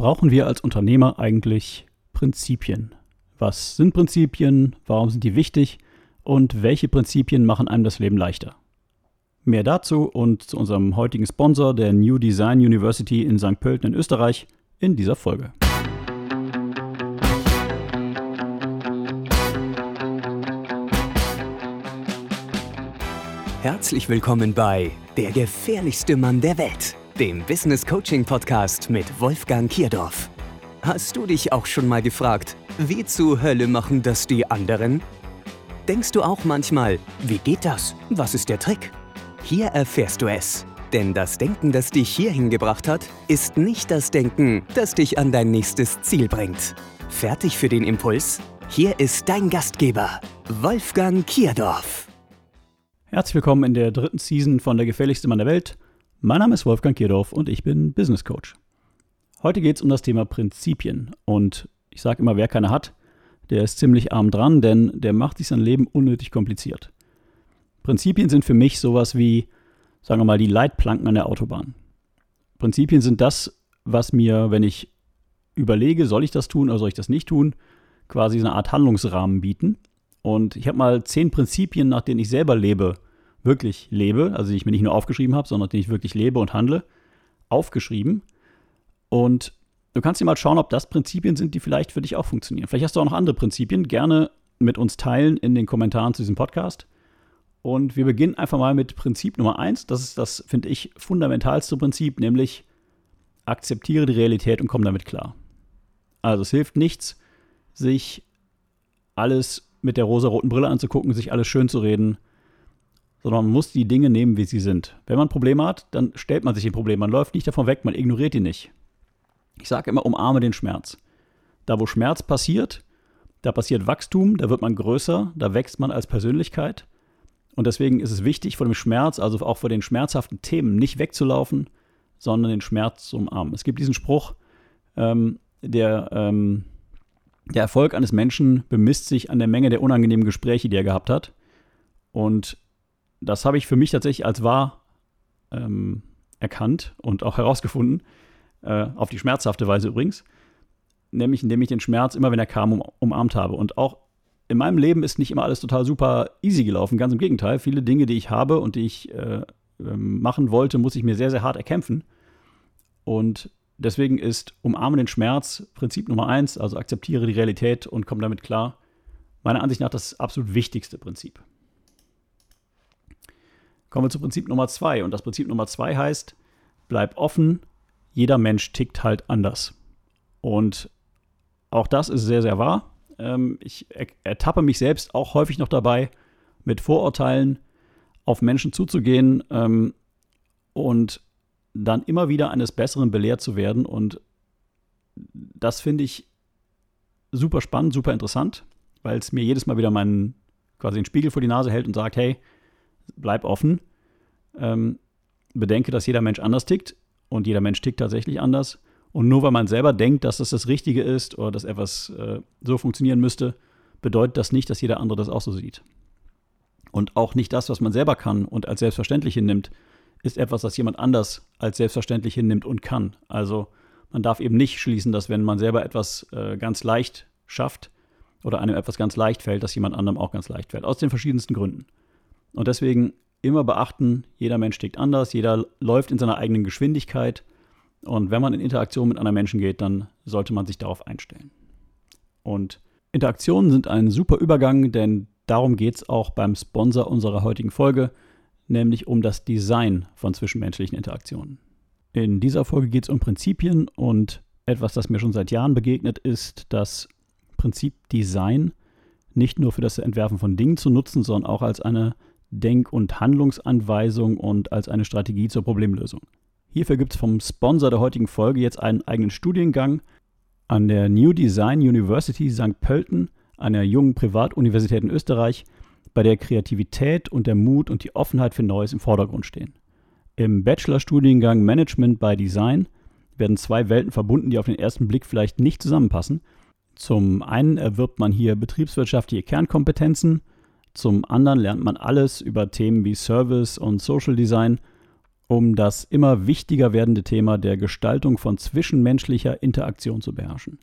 brauchen wir als Unternehmer eigentlich Prinzipien? Was sind Prinzipien? Warum sind die wichtig? Und welche Prinzipien machen einem das Leben leichter? Mehr dazu und zu unserem heutigen Sponsor, der New Design University in St. Pölten in Österreich, in dieser Folge. Herzlich willkommen bei Der gefährlichste Mann der Welt dem Business Coaching Podcast mit Wolfgang Kierdorf. Hast du dich auch schon mal gefragt, wie zur Hölle machen das die anderen? Denkst du auch manchmal, wie geht das? Was ist der Trick? Hier erfährst du es. Denn das Denken, das dich hierhin gebracht hat, ist nicht das Denken, das dich an dein nächstes Ziel bringt. Fertig für den Impuls? Hier ist dein Gastgeber, Wolfgang Kierdorf. Herzlich willkommen in der dritten Season von Der gefährlichste Mann der Welt – mein Name ist Wolfgang Kierdorf und ich bin Business Coach. Heute geht es um das Thema Prinzipien. Und ich sage immer, wer keine hat, der ist ziemlich arm dran, denn der macht sich sein Leben unnötig kompliziert. Prinzipien sind für mich sowas wie, sagen wir mal, die Leitplanken an der Autobahn. Prinzipien sind das, was mir, wenn ich überlege, soll ich das tun oder soll ich das nicht tun, quasi eine Art Handlungsrahmen bieten. Und ich habe mal zehn Prinzipien, nach denen ich selber lebe, wirklich lebe, also die ich mir nicht nur aufgeschrieben habe, sondern die ich wirklich lebe und handle, aufgeschrieben. Und du kannst dir mal schauen, ob das Prinzipien sind, die vielleicht für dich auch funktionieren. Vielleicht hast du auch noch andere Prinzipien. Gerne mit uns teilen in den Kommentaren zu diesem Podcast. Und wir beginnen einfach mal mit Prinzip Nummer eins. Das ist das, finde ich, fundamentalste Prinzip, nämlich akzeptiere die Realität und komm damit klar. Also es hilft nichts, sich alles mit der rosa-roten Brille anzugucken, sich alles schön zu reden sondern man muss die Dinge nehmen, wie sie sind. Wenn man Probleme hat, dann stellt man sich ein Problem. Man läuft nicht davon weg, man ignoriert ihn nicht. Ich sage immer, umarme den Schmerz. Da, wo Schmerz passiert, da passiert Wachstum, da wird man größer, da wächst man als Persönlichkeit. Und deswegen ist es wichtig, vor dem Schmerz, also auch vor den schmerzhaften Themen, nicht wegzulaufen, sondern den Schmerz zu umarmen. Es gibt diesen Spruch, ähm, der, ähm, der Erfolg eines Menschen bemisst sich an der Menge der unangenehmen Gespräche, die er gehabt hat. Und das habe ich für mich tatsächlich als wahr ähm, erkannt und auch herausgefunden, äh, auf die schmerzhafte Weise übrigens, nämlich indem ich den Schmerz immer, wenn er kam, um, umarmt habe. Und auch in meinem Leben ist nicht immer alles total super easy gelaufen, ganz im Gegenteil. Viele Dinge, die ich habe und die ich äh, ähm, machen wollte, muss ich mir sehr, sehr hart erkämpfen. Und deswegen ist Umarmen den Schmerz Prinzip Nummer eins, also akzeptiere die Realität und komm damit klar, meiner Ansicht nach das absolut wichtigste Prinzip. Kommen wir zu Prinzip Nummer zwei. Und das Prinzip Nummer zwei heißt, bleib offen, jeder Mensch tickt halt anders. Und auch das ist sehr, sehr wahr. Ähm, ich ertappe mich selbst auch häufig noch dabei, mit Vorurteilen auf Menschen zuzugehen ähm, und dann immer wieder eines Besseren belehrt zu werden. Und das finde ich super spannend, super interessant, weil es mir jedes Mal wieder meinen quasi den Spiegel vor die Nase hält und sagt, hey, bleib offen. Ähm, bedenke, dass jeder Mensch anders tickt und jeder Mensch tickt tatsächlich anders. Und nur weil man selber denkt, dass das das Richtige ist oder dass etwas äh, so funktionieren müsste, bedeutet das nicht, dass jeder andere das auch so sieht. Und auch nicht das, was man selber kann und als selbstverständlich hinnimmt, ist etwas, das jemand anders als selbstverständlich hinnimmt und kann. Also man darf eben nicht schließen, dass wenn man selber etwas äh, ganz leicht schafft oder einem etwas ganz leicht fällt, dass jemand anderem auch ganz leicht fällt. Aus den verschiedensten Gründen. Und deswegen immer beachten, jeder Mensch tickt anders, jeder läuft in seiner eigenen Geschwindigkeit. Und wenn man in Interaktion mit anderen Menschen geht, dann sollte man sich darauf einstellen. Und Interaktionen sind ein super Übergang, denn darum geht es auch beim Sponsor unserer heutigen Folge, nämlich um das Design von zwischenmenschlichen Interaktionen. In dieser Folge geht es um Prinzipien und etwas, das mir schon seit Jahren begegnet, ist das Prinzip Design nicht nur für das Entwerfen von Dingen zu nutzen, sondern auch als eine Denk- und Handlungsanweisung und als eine Strategie zur Problemlösung. Hierfür gibt es vom Sponsor der heutigen Folge jetzt einen eigenen Studiengang an der New Design University St. Pölten, einer jungen Privatuniversität in Österreich, bei der Kreativität und der Mut und die Offenheit für Neues im Vordergrund stehen. Im Bachelorstudiengang Management by Design werden zwei Welten verbunden, die auf den ersten Blick vielleicht nicht zusammenpassen. Zum einen erwirbt man hier betriebswirtschaftliche Kernkompetenzen zum anderen lernt man alles über Themen wie Service und Social Design um das immer wichtiger werdende Thema der Gestaltung von zwischenmenschlicher Interaktion zu beherrschen.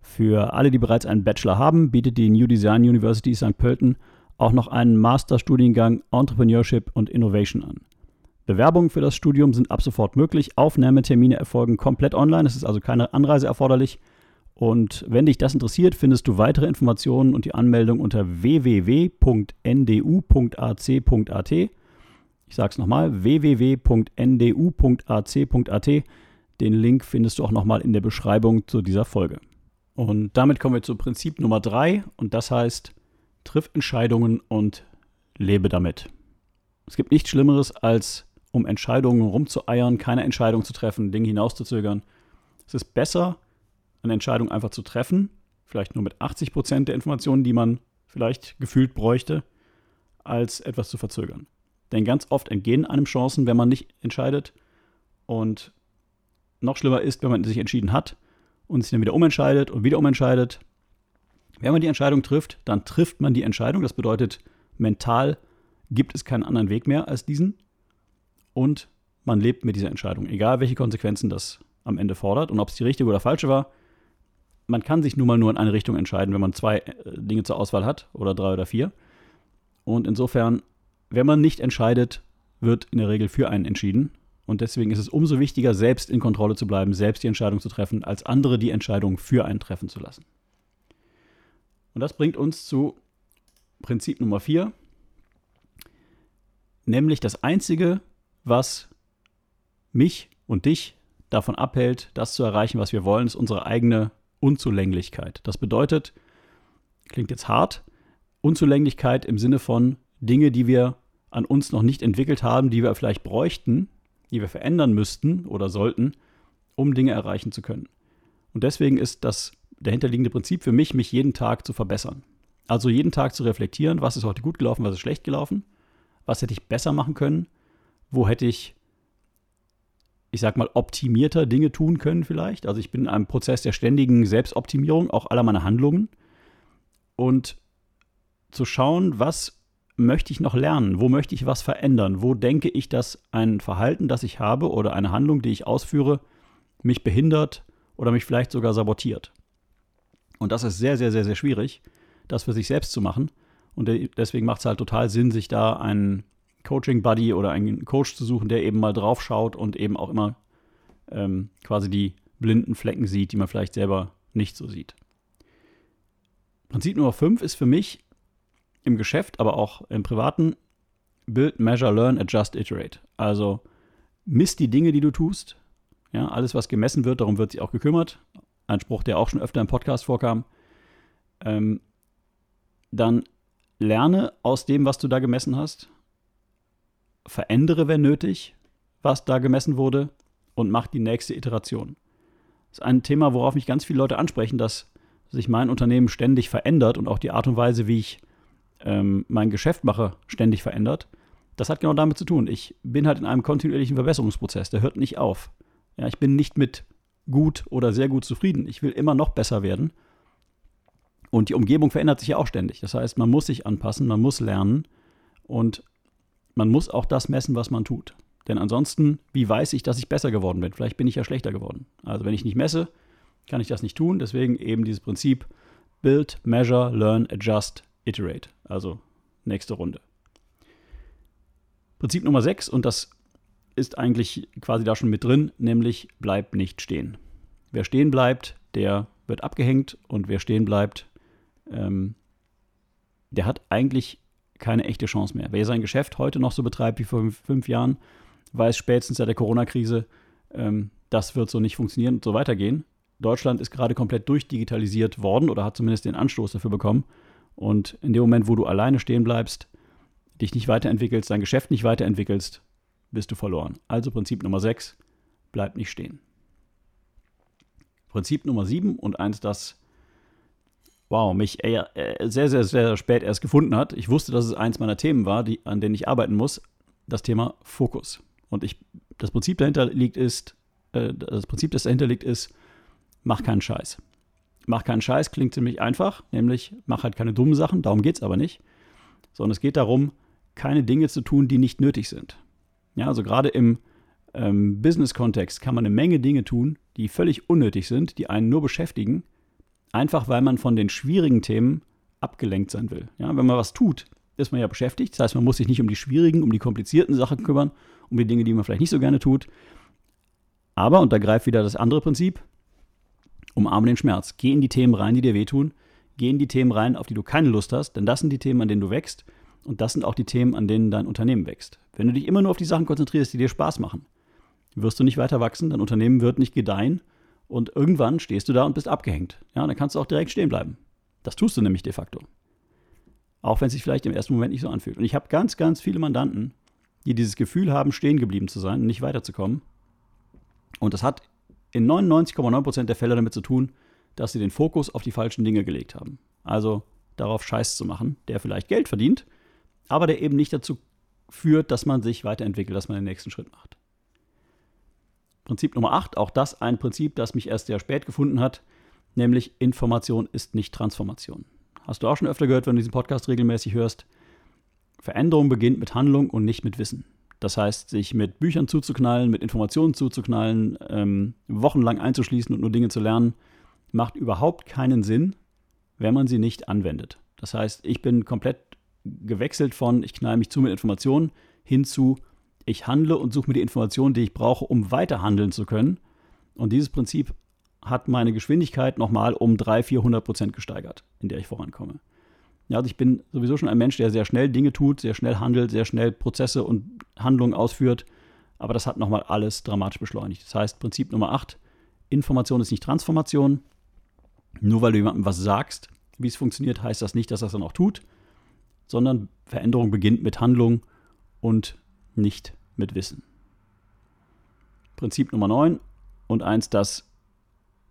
Für alle, die bereits einen Bachelor haben, bietet die New Design University St. Pölten auch noch einen Masterstudiengang Entrepreneurship und Innovation an. Bewerbungen für das Studium sind ab sofort möglich. Aufnahmetermine erfolgen komplett online. Es ist also keine Anreise erforderlich. Und wenn dich das interessiert, findest du weitere Informationen und die Anmeldung unter www.ndu.ac.at. Ich sage es nochmal, www.ndu.ac.at. Den Link findest du auch nochmal in der Beschreibung zu dieser Folge. Und damit kommen wir zu Prinzip Nummer drei und das heißt, triff Entscheidungen und lebe damit. Es gibt nichts Schlimmeres, als um Entscheidungen rumzueiern, keine Entscheidung zu treffen, Dinge hinauszuzögern. Es ist besser, eine Entscheidung einfach zu treffen, vielleicht nur mit 80 Prozent der Informationen, die man vielleicht gefühlt bräuchte, als etwas zu verzögern. Denn ganz oft entgehen einem Chancen, wenn man nicht entscheidet. Und noch schlimmer ist, wenn man sich entschieden hat und sich dann wieder umentscheidet und wieder umentscheidet. Wenn man die Entscheidung trifft, dann trifft man die Entscheidung. Das bedeutet, mental gibt es keinen anderen Weg mehr als diesen. Und man lebt mit dieser Entscheidung, egal welche Konsequenzen das am Ende fordert und ob es die richtige oder falsche war. Man kann sich nun mal nur in eine Richtung entscheiden, wenn man zwei äh, Dinge zur Auswahl hat oder drei oder vier. Und insofern, wenn man nicht entscheidet, wird in der Regel für einen entschieden. Und deswegen ist es umso wichtiger, selbst in Kontrolle zu bleiben, selbst die Entscheidung zu treffen, als andere die Entscheidung für einen treffen zu lassen. Und das bringt uns zu Prinzip Nummer vier, nämlich das Einzige, was mich und dich davon abhält, das zu erreichen, was wir wollen, ist unsere eigene Unzulänglichkeit. Das bedeutet, klingt jetzt hart, Unzulänglichkeit im Sinne von Dinge, die wir an uns noch nicht entwickelt haben, die wir vielleicht bräuchten, die wir verändern müssten oder sollten, um Dinge erreichen zu können. Und deswegen ist das dahinterliegende Prinzip für mich, mich jeden Tag zu verbessern. Also jeden Tag zu reflektieren, was ist heute gut gelaufen, was ist schlecht gelaufen, was hätte ich besser machen können, wo hätte ich, ich sag mal, optimierter Dinge tun können vielleicht. Also ich bin in einem Prozess der ständigen Selbstoptimierung, auch aller meiner Handlungen. Und zu schauen, was möchte ich noch lernen? Wo möchte ich was verändern? Wo denke ich, dass ein Verhalten, das ich habe oder eine Handlung, die ich ausführe, mich behindert oder mich vielleicht sogar sabotiert? Und das ist sehr, sehr, sehr, sehr schwierig, das für sich selbst zu machen. Und deswegen macht es halt total Sinn, sich da einen Coaching-Buddy oder einen Coach zu suchen, der eben mal drauf schaut und eben auch immer ähm, quasi die blinden Flecken sieht, die man vielleicht selber nicht so sieht. Prinzip Nummer 5 ist für mich, im Geschäft, aber auch im privaten, Build, Measure, Learn, Adjust, Iterate. Also misst die Dinge, die du tust. Ja, alles, was gemessen wird, darum wird sich auch gekümmert. Ein Spruch, der auch schon öfter im Podcast vorkam. Ähm, dann lerne aus dem, was du da gemessen hast. Verändere, wenn nötig, was da gemessen wurde und mach die nächste Iteration. Das ist ein Thema, worauf mich ganz viele Leute ansprechen, dass sich mein Unternehmen ständig verändert und auch die Art und Weise, wie ich ähm, mein Geschäft mache, ständig verändert. Das hat genau damit zu tun. Ich bin halt in einem kontinuierlichen Verbesserungsprozess, der hört nicht auf. Ja, ich bin nicht mit gut oder sehr gut zufrieden. Ich will immer noch besser werden. Und die Umgebung verändert sich ja auch ständig. Das heißt, man muss sich anpassen, man muss lernen und man muss auch das messen, was man tut. Denn ansonsten, wie weiß ich, dass ich besser geworden bin? Vielleicht bin ich ja schlechter geworden. Also wenn ich nicht messe, kann ich das nicht tun. Deswegen eben dieses Prinzip Build, Measure, Learn, Adjust, Iterate, also nächste Runde. Prinzip Nummer 6, und das ist eigentlich quasi da schon mit drin, nämlich bleib nicht stehen. Wer stehen bleibt, der wird abgehängt und wer stehen bleibt, ähm, der hat eigentlich keine echte Chance mehr. Wer sein Geschäft heute noch so betreibt wie vor fünf, Jahren, weiß spätestens seit der Corona-Krise, ähm, das wird so nicht funktionieren und so weitergehen. Deutschland ist gerade komplett durchdigitalisiert worden oder hat zumindest den Anstoß dafür bekommen. Und in dem Moment, wo du alleine stehen bleibst, dich nicht weiterentwickelst, dein Geschäft nicht weiterentwickelst, bist du verloren. Also Prinzip Nummer 6, bleib nicht stehen. Prinzip Nummer 7 und eins, das wow, mich sehr, sehr, sehr spät erst gefunden hat. Ich wusste, dass es eins meiner Themen war, die, an denen ich arbeiten muss, das Thema Fokus. Und ich, das Prinzip dahinter liegt ist, äh, das Prinzip, das dahinter liegt, ist, mach keinen Scheiß mach keinen Scheiß klingt ziemlich einfach, nämlich mach halt keine dummen Sachen, darum geht es aber nicht, sondern es geht darum, keine Dinge zu tun, die nicht nötig sind. Ja, also gerade im ähm, Business-Kontext kann man eine Menge Dinge tun, die völlig unnötig sind, die einen nur beschäftigen, einfach weil man von den schwierigen Themen abgelenkt sein will. Ja, wenn man was tut, ist man ja beschäftigt. Das heißt, man muss sich nicht um die schwierigen, um die komplizierten Sachen kümmern, um die Dinge, die man vielleicht nicht so gerne tut. Aber, und da greift wieder das andere Prinzip, umarme den Schmerz. Geh in die Themen rein, die dir wehtun. Geh in die Themen rein, auf die du keine Lust hast, denn das sind die Themen, an denen du wächst. Und das sind auch die Themen, an denen dein Unternehmen wächst. Wenn du dich immer nur auf die Sachen konzentrierst, die dir Spaß machen, wirst du nicht weiter wachsen, dein Unternehmen wird nicht gedeihen und irgendwann stehst du da und bist abgehängt. Ja, dann kannst du auch direkt stehen bleiben. Das tust du nämlich de facto. Auch wenn es sich vielleicht im ersten Moment nicht so anfühlt. Und ich habe ganz, ganz viele Mandanten, die dieses Gefühl haben, stehen geblieben zu sein und nicht weiterzukommen. Und das hat in 99,9% der Fälle damit zu tun, dass sie den Fokus auf die falschen Dinge gelegt haben. Also darauf Scheiß zu machen, der vielleicht Geld verdient, aber der eben nicht dazu führt, dass man sich weiterentwickelt, dass man den nächsten Schritt macht. Prinzip Nummer 8, auch das ein Prinzip, das mich erst sehr spät gefunden hat, nämlich Information ist nicht Transformation. Hast du auch schon öfter gehört, wenn du diesen Podcast regelmäßig hörst? Veränderung beginnt mit Handlung und nicht mit Wissen. Das heißt, sich mit Büchern zuzuknallen, mit Informationen zuzuknallen, ähm, wochenlang einzuschließen und nur Dinge zu lernen, macht überhaupt keinen Sinn, wenn man sie nicht anwendet. Das heißt, ich bin komplett gewechselt von, ich knall mich zu mit Informationen, hin zu, ich handle und suche mir die Informationen, die ich brauche, um weiter handeln zu können. Und dieses Prinzip hat meine Geschwindigkeit nochmal um 300, 400 Prozent gesteigert, in der ich vorankomme. Ja, also ich bin sowieso schon ein Mensch, der sehr schnell Dinge tut, sehr schnell handelt, sehr schnell Prozesse und Handlungen ausführt. Aber das hat nochmal alles dramatisch beschleunigt. Das heißt, Prinzip Nummer 8, Information ist nicht Transformation. Nur weil du jemandem was sagst, wie es funktioniert, heißt das nicht, dass er es dann auch tut, sondern Veränderung beginnt mit Handlung und nicht mit Wissen. Prinzip Nummer 9 und eins, das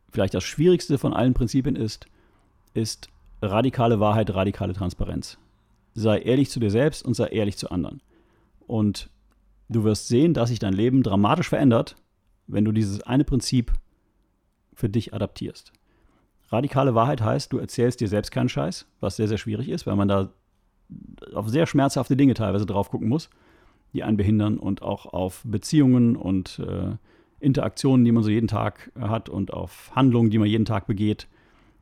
vielleicht das schwierigste von allen Prinzipien ist, ist radikale Wahrheit, radikale Transparenz. Sei ehrlich zu dir selbst und sei ehrlich zu anderen. Und du wirst sehen, dass sich dein Leben dramatisch verändert, wenn du dieses eine Prinzip für dich adaptierst. Radikale Wahrheit heißt, du erzählst dir selbst keinen Scheiß, was sehr, sehr schwierig ist, weil man da auf sehr schmerzhafte Dinge teilweise drauf gucken muss die einen behindern und auch auf Beziehungen und äh, Interaktionen, die man so jeden Tag hat und auf Handlungen, die man jeden Tag begeht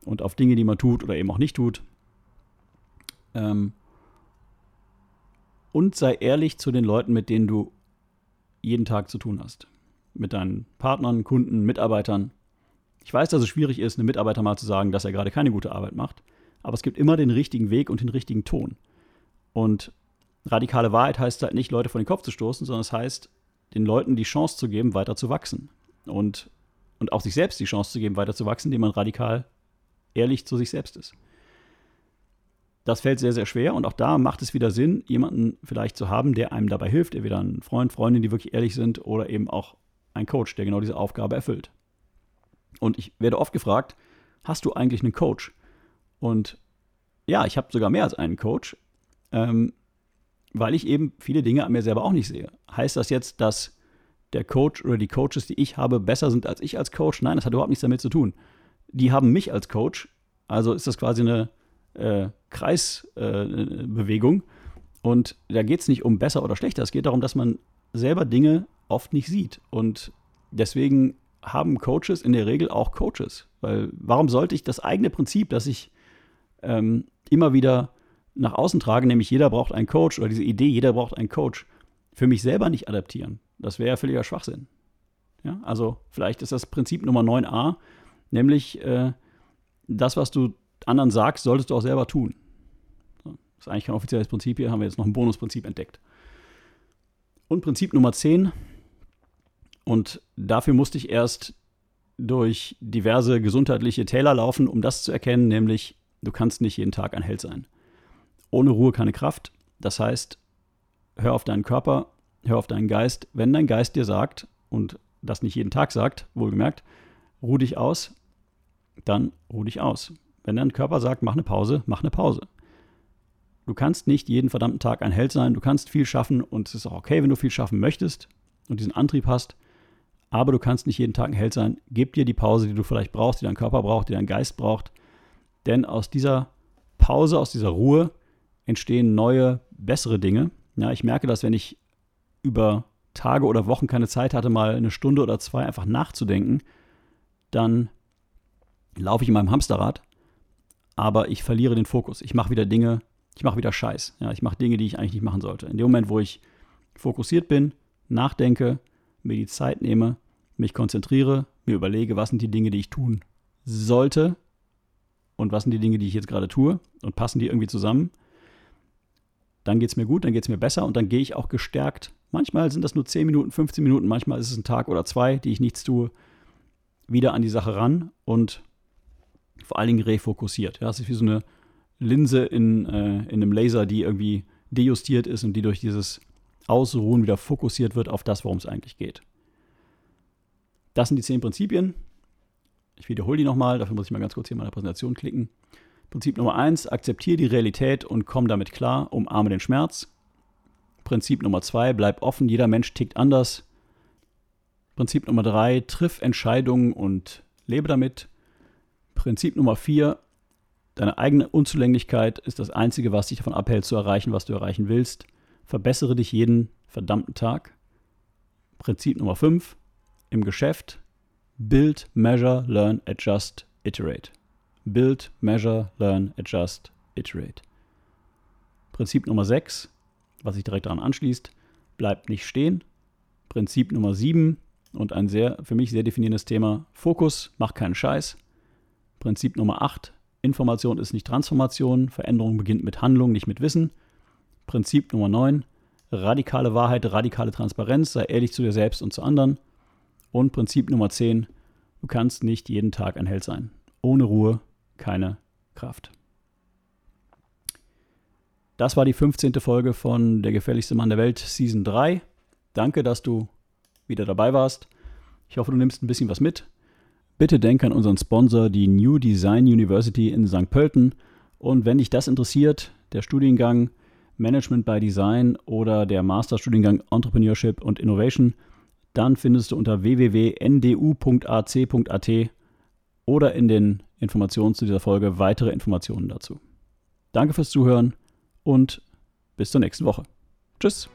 und auf Dinge, die man tut oder eben auch nicht tut. Ähm und sei ehrlich zu den Leuten, mit denen du jeden Tag zu tun hast. Mit deinen Partnern, Kunden, Mitarbeitern. Ich weiß, dass es schwierig ist, einem Mitarbeiter mal zu sagen, dass er gerade keine gute Arbeit macht, aber es gibt immer den richtigen Weg und den richtigen Ton. Und radikale Wahrheit heißt halt nicht, Leute vor den Kopf zu stoßen, sondern es heißt, den Leuten die Chance zu geben, weiter zu wachsen. Und, und auch sich selbst die Chance zu geben, weiter zu wachsen, indem man radikal ehrlich zu sich selbst ist. Das fällt sehr, sehr schwer und auch da macht es wieder Sinn, jemanden vielleicht zu haben, der einem dabei hilft, entweder ein Freund, Freundin, die wirklich ehrlich sind oder eben auch ein Coach, der genau diese Aufgabe erfüllt. Und ich werde oft gefragt, hast du eigentlich einen Coach? Und ja, ich habe sogar mehr als einen Coach. Ähm, weil ich eben viele Dinge an mir selber auch nicht sehe. Heißt das jetzt, dass der Coach oder die Coaches, die ich habe, besser sind als ich als Coach? Nein, das hat überhaupt nichts damit zu tun. Die haben mich als Coach, also ist das quasi eine äh, Kreisbewegung. Äh, und da geht es nicht um besser oder schlechter, es geht darum, dass man selber Dinge oft nicht sieht. Und deswegen haben Coaches in der Regel auch Coaches. Weil warum sollte ich das eigene Prinzip, das ich ähm, immer wieder nach außen trage, nämlich jeder braucht einen Coach oder diese Idee, jeder braucht einen Coach, für mich selber nicht adaptieren. Das wäre ja völliger Schwachsinn. Ja, also vielleicht ist das Prinzip Nummer 9a, nämlich äh, das, was du anderen sagst, solltest du auch selber tun. Das ist eigentlich kein offizielles Prinzip hier, haben wir jetzt noch ein Bonusprinzip entdeckt. Und Prinzip Nummer 10, und dafür musste ich erst durch diverse gesundheitliche Täler laufen, um das zu erkennen, nämlich du kannst nicht jeden Tag ein Held sein. Ohne Ruhe keine Kraft. Das heißt, hör auf deinen Körper, hör auf deinen Geist. Wenn dein Geist dir sagt, und das nicht jeden Tag sagt, wohlgemerkt, ruh dich aus, dann ruh dich aus. Wenn dein Körper sagt, mach eine Pause, mach eine Pause. Du kannst nicht jeden verdammten Tag ein Held sein, du kannst viel schaffen und es ist auch okay, wenn du viel schaffen möchtest und diesen Antrieb hast, aber du kannst nicht jeden Tag ein Held sein. Gib dir die Pause, die du vielleicht brauchst, die dein Körper braucht, die dein Geist braucht, denn aus dieser Pause, aus dieser Ruhe entstehen neue, bessere Dinge. Ja, ich merke das, wenn ich über Tage oder Wochen keine Zeit hatte, mal eine Stunde oder zwei einfach nachzudenken, dann laufe ich in meinem Hamsterrad, aber ich verliere den Fokus. Ich mache wieder Dinge, ich mache wieder Scheiß. Ja, ich mache Dinge, die ich eigentlich nicht machen sollte. In dem Moment, wo ich fokussiert bin, nachdenke, mir die Zeit nehme, mich konzentriere, mir überlege, was sind die Dinge, die ich tun sollte und was sind die Dinge, die ich jetzt gerade tue und passen die irgendwie zusammen, dann geht es mir gut, dann geht es mir besser und dann gehe ich auch gestärkt. Manchmal sind das nur 10 Minuten, 15 Minuten, manchmal ist es ein Tag oder zwei, die ich nichts tue, wieder an die Sache ran und vor allen Dingen refokussiert. Ja, das ist wie so eine Linse in, äh, in einem Laser, die irgendwie dejustiert ist und die durch dieses Ausruhen wieder fokussiert wird auf das, worum es eigentlich geht. Das sind die zehn Prinzipien. Ich wiederhole die nochmal, dafür muss ich mal ganz kurz hier in meiner Präsentation klicken. Prinzip Nummer eins: akzeptiere die Realität und komm damit klar, umarme den Schmerz. Prinzip Nummer zwei: bleib offen, jeder Mensch tickt anders. Prinzip Nummer drei: triff Entscheidungen und lebe damit. Prinzip Nummer vier: deine eigene Unzulänglichkeit ist das Einzige, was dich davon abhält, zu erreichen, was du erreichen willst. Verbessere dich jeden verdammten Tag. Prinzip Nummer fünf: im Geschäft Build, Measure, Learn, Adjust, Iterate. Build, Measure, Learn, Adjust, Iterate. Prinzip Nummer 6, was sich direkt daran anschließt, bleibt nicht stehen. Prinzip Nummer 7 und ein sehr, für mich sehr definierendes Thema, Fokus, mach keinen Scheiß. Prinzip Nummer 8, Information ist nicht Transformation, Veränderung beginnt mit Handlung, nicht mit Wissen. Prinzip Nummer 9, radikale Wahrheit, radikale Transparenz, sei ehrlich zu dir selbst und zu anderen. Und Prinzip Nummer 10, du kannst nicht jeden Tag ein Held sein. Ohne Ruhe keine Kraft. Das war die 15. Folge von Der gefährlichste Mann der Welt, Season 3. Danke, dass du wieder dabei warst. Ich hoffe, du nimmst ein bisschen was mit. Bitte denk an unseren Sponsor, die New Design University in St. Pölten. Und wenn dich das interessiert, der Studiengang Management by Design oder der Masterstudiengang Entrepreneurship und Innovation, dann findest du unter www.ndu.ac.at oder in den Informationen zu dieser Folge weitere Informationen dazu. Danke fürs Zuhören und bis zur nächsten Woche. Tschüss.